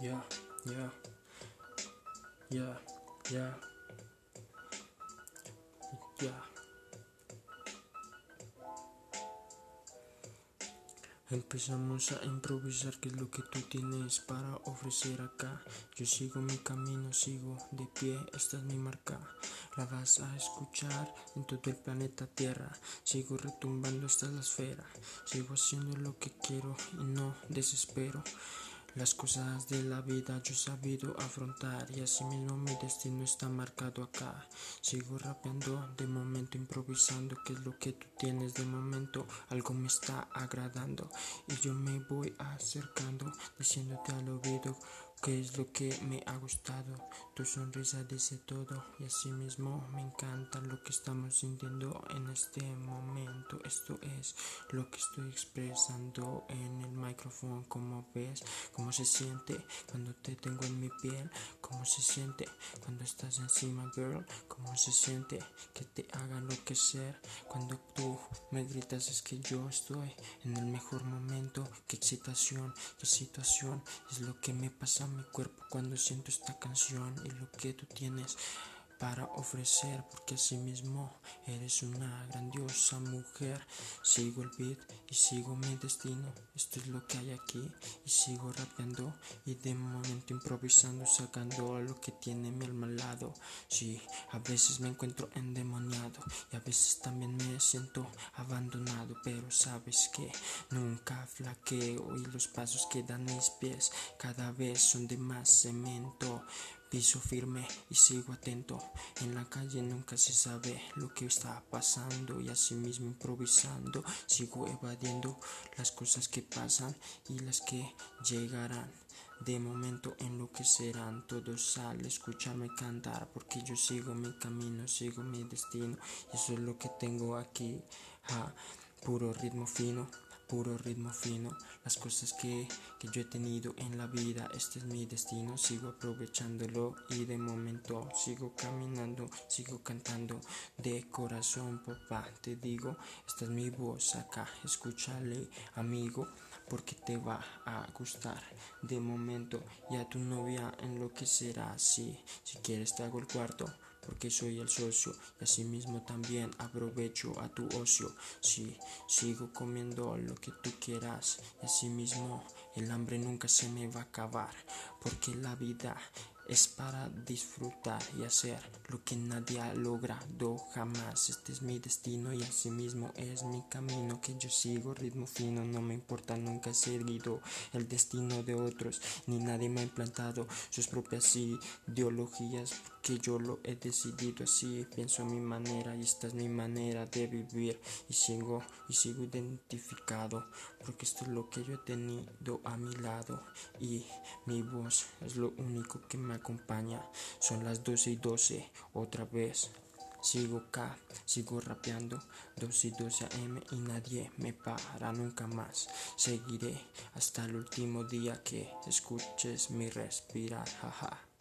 Yeah, yeah, yeah, yeah, yeah. Empezamos a improvisar qué es lo que tú tienes para ofrecer acá. Yo sigo mi camino, sigo de pie, esta es mi marca. La vas a escuchar en todo el planeta Tierra. Sigo retumbando hasta la esfera. Sigo haciendo lo que quiero y no desespero. Las cosas de la vida yo he sabido afrontar y así mismo mi destino está marcado acá. Sigo rapeando de momento, improvisando, que es lo que tú tienes de momento. Algo me está agradando y yo me voy acercando, diciéndote al oído que es lo que me ha gustado. Tu sonrisa dice todo y así mismo me encanta lo que estamos sintiendo en este momento. Esto es lo que estoy expresando en el micrófono, como ves, cómo se siente cuando te tengo en mi piel, cómo se siente cuando estás encima, girl, cómo se siente que te haga enloquecer cuando tú me gritas es que yo estoy en el mejor momento, qué excitación, qué situación. Es lo que me pasa mi cuerpo cuando siento esta canción y lo que tú tienes para ofrecer porque así mismo eres una grandiosa mujer. Sigo el beat y sigo mi destino. Esto es lo que hay aquí y sigo rapeando y de momento improvisando sacando lo que tiene mi alma al lado. Sí a veces me encuentro endemoniado y a veces también me siento abandonado pero sabes que nunca flaqueo y los pasos que dan mis pies cada vez son de más cemento Piso firme y sigo atento. En la calle nunca se sabe lo que está pasando y así mismo improvisando. Sigo evadiendo las cosas que pasan y las que llegarán. De momento enloquecerán, todos sale escucharme cantar porque yo sigo mi camino, sigo mi destino y eso es lo que tengo aquí. puro ritmo fino puro ritmo fino, las cosas que, que yo he tenido en la vida, este es mi destino, sigo aprovechándolo y de momento sigo caminando, sigo cantando de corazón, papá, te digo, esta es mi voz acá, escúchale, amigo, porque te va a gustar. De momento y a tu novia en lo que será así, si quieres te hago el cuarto porque soy el socio y asimismo también aprovecho a tu ocio. Si sigo comiendo lo que tú quieras y asimismo el hambre nunca se me va a acabar, porque la vida es para disfrutar y hacer lo que nadie ha logrado jamás. Este es mi destino y asimismo es mi camino que yo sigo ritmo fino. No me importa, nunca he seguido el destino de otros, ni nadie me ha implantado sus propias ideologías que yo lo he decidido así. Pienso mi manera y esta es mi manera de vivir y sigo y sigo identificado porque esto es lo que yo he tenido a mi lado y mi voz es lo único que me acompaña. Son las 12 y 12, otra vez. Sigo acá, sigo rapeando 12 y 12 AM y nadie me para nunca más. Seguiré hasta el último día que escuches mi respirar, jaja.